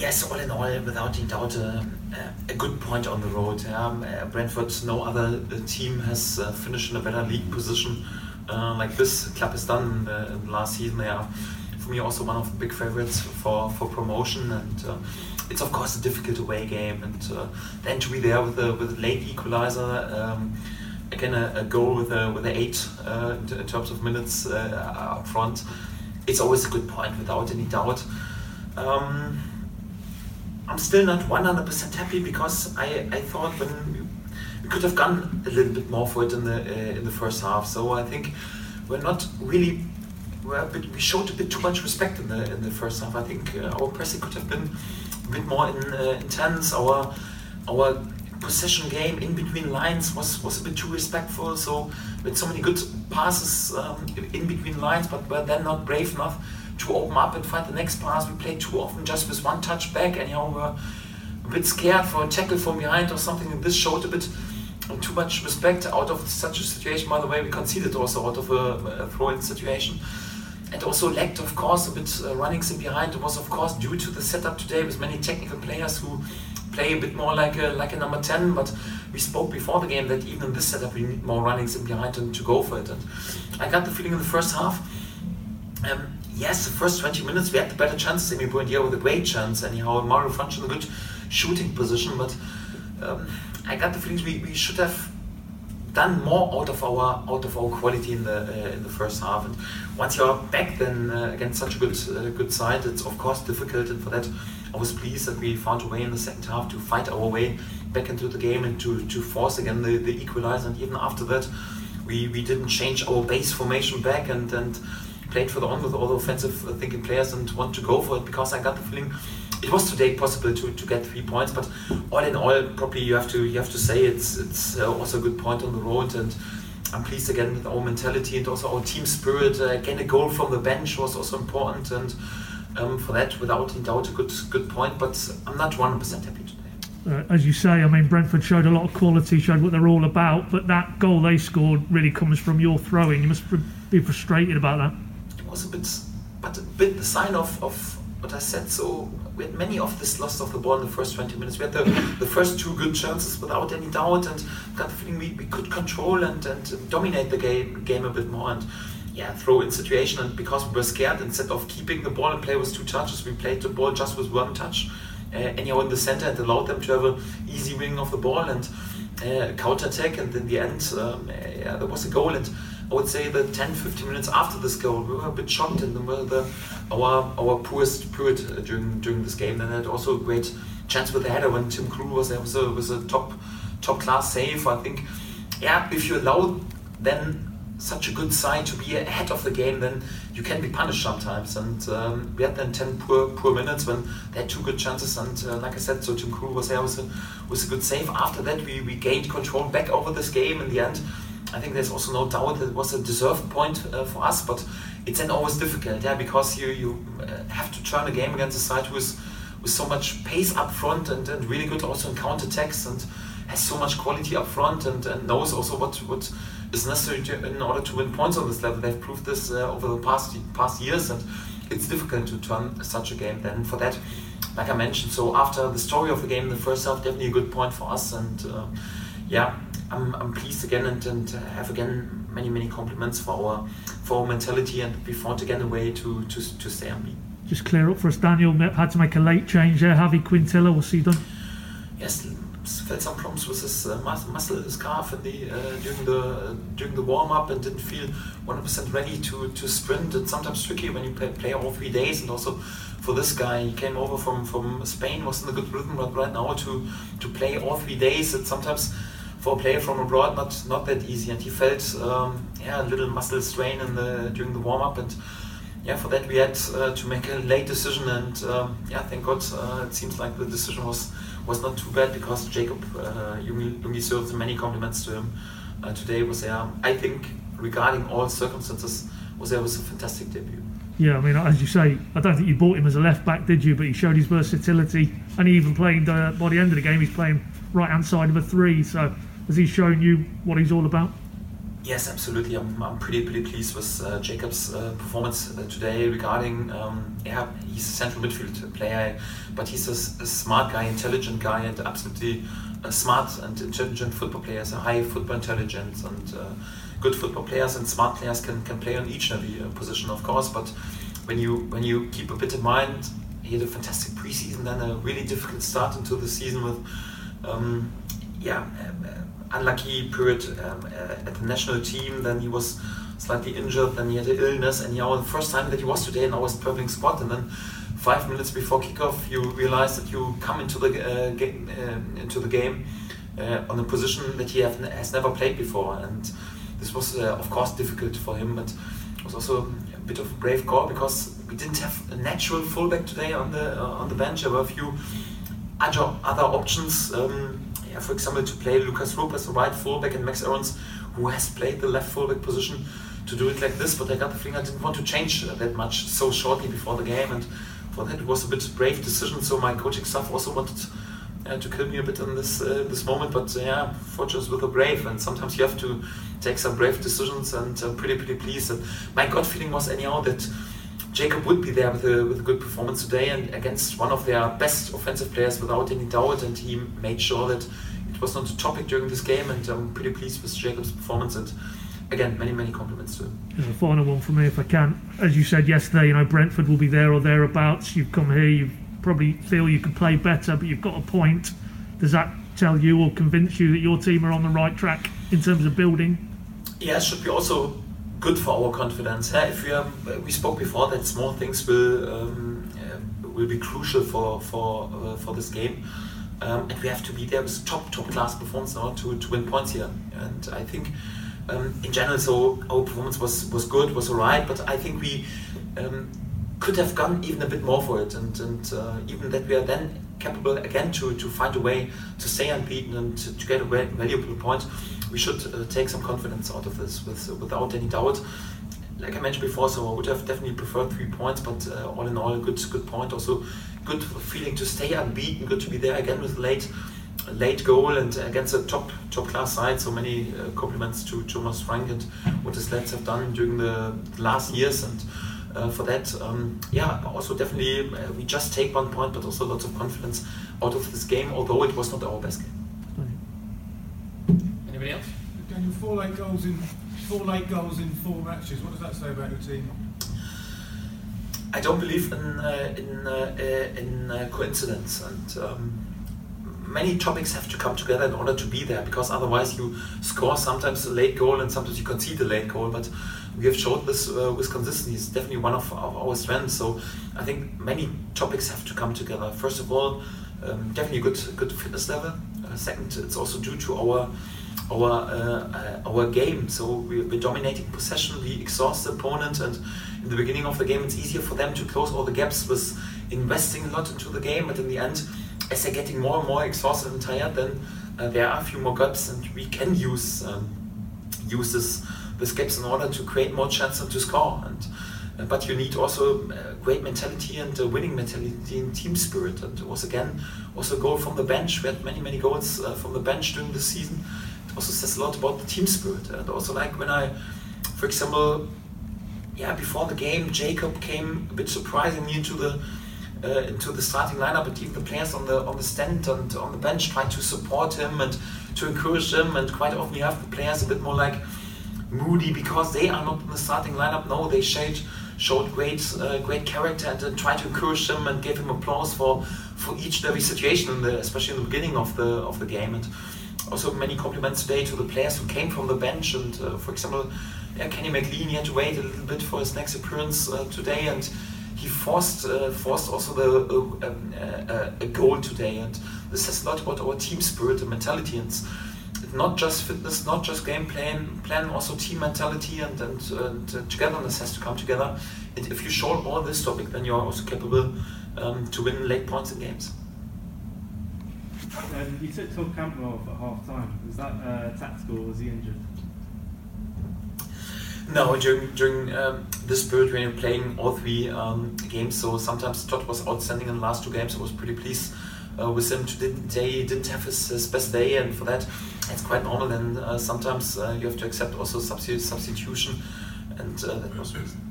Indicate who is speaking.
Speaker 1: yes, all in all, without any doubt, uh, a good point on the road. Um, uh, Brentford, no other uh, team has uh, finished in a better league position uh, like this club has done in the, last season. They are, for me, also one of the big favorites for, for promotion. And uh, it's of course a difficult away game. And then to be there with a with late equalizer. Um, again, a, a, goal with a with a eight in terms of minutes up front. It's always a good point, without any doubt. Um, I'm still not 100% happy because I, I thought when we could have gone a little bit more for it in the uh, in the first half. So I think we're not really we're bit, we showed a bit too much respect in the in the first half. I think uh, our pressing could have been a bit more in, uh, intense. Our our possession game in between lines was, was a bit too respectful. So with so many good passes um, in between lines, but we're then not brave enough to open up and find the next pass. We play too often just with one touch back, and you know we're a bit scared for a tackle from behind or something. And this showed a bit too much respect out of such a situation. By the way, we conceded also out of a, a throw-in situation. And also lacked, of course, a bit uh, runnings in behind. It was, of course, due to the setup today with many technical players who play a bit more like a, like a number 10. But we spoke before the game that even in this setup we need more runnings in behind and to go for it. And I got the feeling in the first half um, yes, the first 20 minutes we had the better chances. Emi Buendia with a great chance, anyhow. Mario Funch in a good shooting position, but um, I got the feeling we, we should have done more out of our out of our quality in the uh, in the first half. And once you are back then uh, against such a good uh, good side, it's of course difficult. And for that, I was pleased that we found a way in the second half to fight our way back into the game and to, to force again the, the equalizer. And even after that, we, we didn't change our base formation back and and played for the on with all the offensive uh, thinking players and want to go for it because I got the feeling it was today possible to, to get three points. But all in all, probably you have to you have to say it's it's uh, also a good point on the road and. I'm pleased again with our mentality and also our team spirit. Uh, again, a goal from the bench was also important, and um, for that, without any doubt, a good good point. But I'm not 100% happy today.
Speaker 2: Uh, as you say, I mean, Brentford showed a lot of quality, showed what they're all about, but that goal they scored really comes from your throwing. You must be frustrated about that
Speaker 1: was a bit, but a bit the sign of, of what I said. So we had many of this loss of the ball in the first 20 minutes. We had the, the first two good chances without any doubt, and got the feeling we, we could control and, and dominate the game game a bit more. And yeah, throw in situation. And because we were scared, instead of keeping the ball and play with two touches, we played the ball just with one touch. Uh, anyhow in the center and allowed them to have an easy winning of the ball and uh, counter attack. And in the end, um, yeah, there was a goal. And I would say that 10 15 minutes after this goal, we were a bit shocked and were the, our our poorest period uh, during during this game. And had also a great chance with the header when Tim Krul was there was a, was a top top class save. I think, yeah, if you allow then such a good side to be ahead of the game, then you can be punished sometimes. And um, we had then 10 poor poor minutes when they had two good chances. And uh, like I said, so Tim Krul was there was a, was a good save. After that, we, we gained control back over this game in the end. I think there's also no doubt that it was a deserved point uh, for us, but it's then always difficult, yeah, because you you uh, have to turn a game against a side who is with so much pace up front and, and really good also in counter attacks and has so much quality up front and, and knows also what what is necessary to, in order to win points on this level. They've proved this uh, over the past past years, and it's difficult to turn such a game. Then for that, like I mentioned, so after the story of the game the first half, definitely a good point for us, and uh, yeah I'm, I'm pleased again and, and have again many many compliments for our for our mentality and we found again a way to to, to stay unbeaten.
Speaker 2: Just clear up for us, Daniel. Had to make a late change there. Xavi Quintilla, what's he done?
Speaker 1: Yes, felt some problems with his uh, muscle, his calf in the, uh, during the during the warm up and didn't feel 100% ready to, to sprint. It's sometimes tricky when you play, play all three days, and also for this guy, he came over from, from Spain, was in a good rhythm, but right now to to play all three days, it's sometimes for a player from abroad not not that easy and he felt um, yeah a little muscle strain in the during the warm up and yeah for that we had uh, to make a late decision and um, yeah thank God uh, it seems like the decision was was not too bad because Jacob uh, served many compliments to him uh, today was there I think regarding all circumstances was there was a fantastic debut.
Speaker 2: Yeah, I mean, as you say, I don't think you bought him as a left back, did you? But he showed his versatility, and he even played uh, by the end of the game. He's playing right hand side of a three, so has he shown you what he's all about?
Speaker 1: Yes, absolutely. I'm, I'm pretty pretty pleased with uh, Jacob's uh, performance uh, today. Regarding, um, yeah, he's a central midfield player, but he's a, a smart guy, intelligent guy, and absolutely smart and intelligent football player. He's a high football intelligence and uh, good football players and smart players can, can play on each and every uh, position, of course. But when you when you keep a bit in mind, he had a fantastic preseason, then a really difficult start into the season with, um, yeah. Um, unlucky period um, uh, at the national team. Then he was slightly injured. Then he had an illness, and know the first time that he was today in our traveling spot, and then five minutes before kickoff, you realize that you come into the uh, game uh, into the game uh, on a position that he have, has never played before, and this was uh, of course difficult for him, but it was also a bit of a brave call because we didn't have a natural fullback today on the uh, on the bench. There were a few other other options. Um, yeah, for example, to play Lucas Rupp as the right fullback and Max Aarons, who has played the left fullback position, to do it like this. But I got the feeling I didn't want to change that much so shortly before the game, and for that it was a bit brave decision. So my coaching staff also wanted uh, to kill me a bit in this uh, this moment. But uh, yeah, fortunes with a brave, and sometimes you have to take some brave decisions. And I'm pretty pretty pleased. And my gut feeling was anyhow that. Jacob would be there with a, with a good performance today and against one of their best offensive players without any doubt. And he made sure that it was not a topic during this game. And I'm pretty pleased with Jacob's performance. And again, many, many compliments to him.
Speaker 2: There's a final one for me, if I can. As you said yesterday, you know, Brentford will be there or thereabouts. You've come here, you probably feel you could play better, but you've got a point. Does that tell you or convince you that your team are on the right track in terms of building?
Speaker 1: Yeah, it should be also good for our confidence. Yeah, if we are, we spoke before that small things will um, will be crucial for for uh, for this game, um, and we have to be there with top top class performance now to, to win points here. And I think um, in general, so our performance was was good, was alright, but I think we um, could have gone even a bit more for it, and and uh, even that we are then capable again to to find a way to stay unbeaten and to, to get a valuable point we should uh, take some confidence out of this with, without any doubt. Like I mentioned before, so I would have definitely preferred three points, but uh, all in all, good good point. Also, good feeling to stay unbeaten. Good to be there again with late late goal and against a top top class side. So many uh, compliments to Thomas Frank and what his lads have done during the last years and. Uh, for that, um, yeah, also definitely uh, we just take one point, but also lots of confidence out of this game, although it was not our best game.
Speaker 3: Anybody else?
Speaker 4: Daniel, four late goals in four late goals in four matches. What does that say about your team?
Speaker 1: I don't believe in uh, in uh, uh, in uh, coincidence, and um, many topics have to come together in order to be there. Because otherwise, you score sometimes a late goal and sometimes you concede a late goal. But we have showed this uh, with consistency. It's definitely one of, of, our strengths. So I think many topics have to come together. First of all, um, definitely a good good fitness level. Uh, second, it's also due to our our uh, our game. So we're, dominating possession. We exhaust the opponent, and in the beginning of the game, it's easier for them to close all the gaps with investing a lot into the game. But in the end, as they're getting more and more exhausted and tired, then uh, there are a few more gaps, and we can use um, use this this gaps in order to create more chances and to score. And uh, but you need also uh, great mentality and a winning mentality and team spirit. And was again also goal from the bench. We had many many goals uh, from the bench during the season also says a lot about the team spirit. And also, like when I, for example, yeah, before the game, Jacob came a bit surprisingly into the uh, into the starting lineup, but even the players on the on the stand and on the bench tried to support him and to encourage him. And quite often, you have the players a bit more like moody because they are not in the starting lineup. No, they showed showed great uh, great character and, and tried to encourage him and gave him applause for for each every situation, in the, especially in the beginning of the of the game. And also many compliments today to the players who came from the bench. And uh, for example, Kenny McLean he had to wait a little bit for his next appearance uh, today, and he forced uh, forced also the uh, um, uh, a goal today. And this says a lot about our team spirit and mentality. And not just fitness, not just game plan, plan also team mentality and, and, and togetherness has to come together. And if you show all this topic, then you are also capable um, to win late points in games.
Speaker 5: Um, you took Todd Cantwell off at half time. Was that uh, tactical or was he injured?
Speaker 1: No, during during um, this period we you're playing all three um, games, so sometimes Todd was outstanding in the last two games. I was pretty pleased uh, with him today didn't have his, his, best day, and for that, it's quite normal. And uh, sometimes uh, you have to accept also substitution, and uh, that was reason.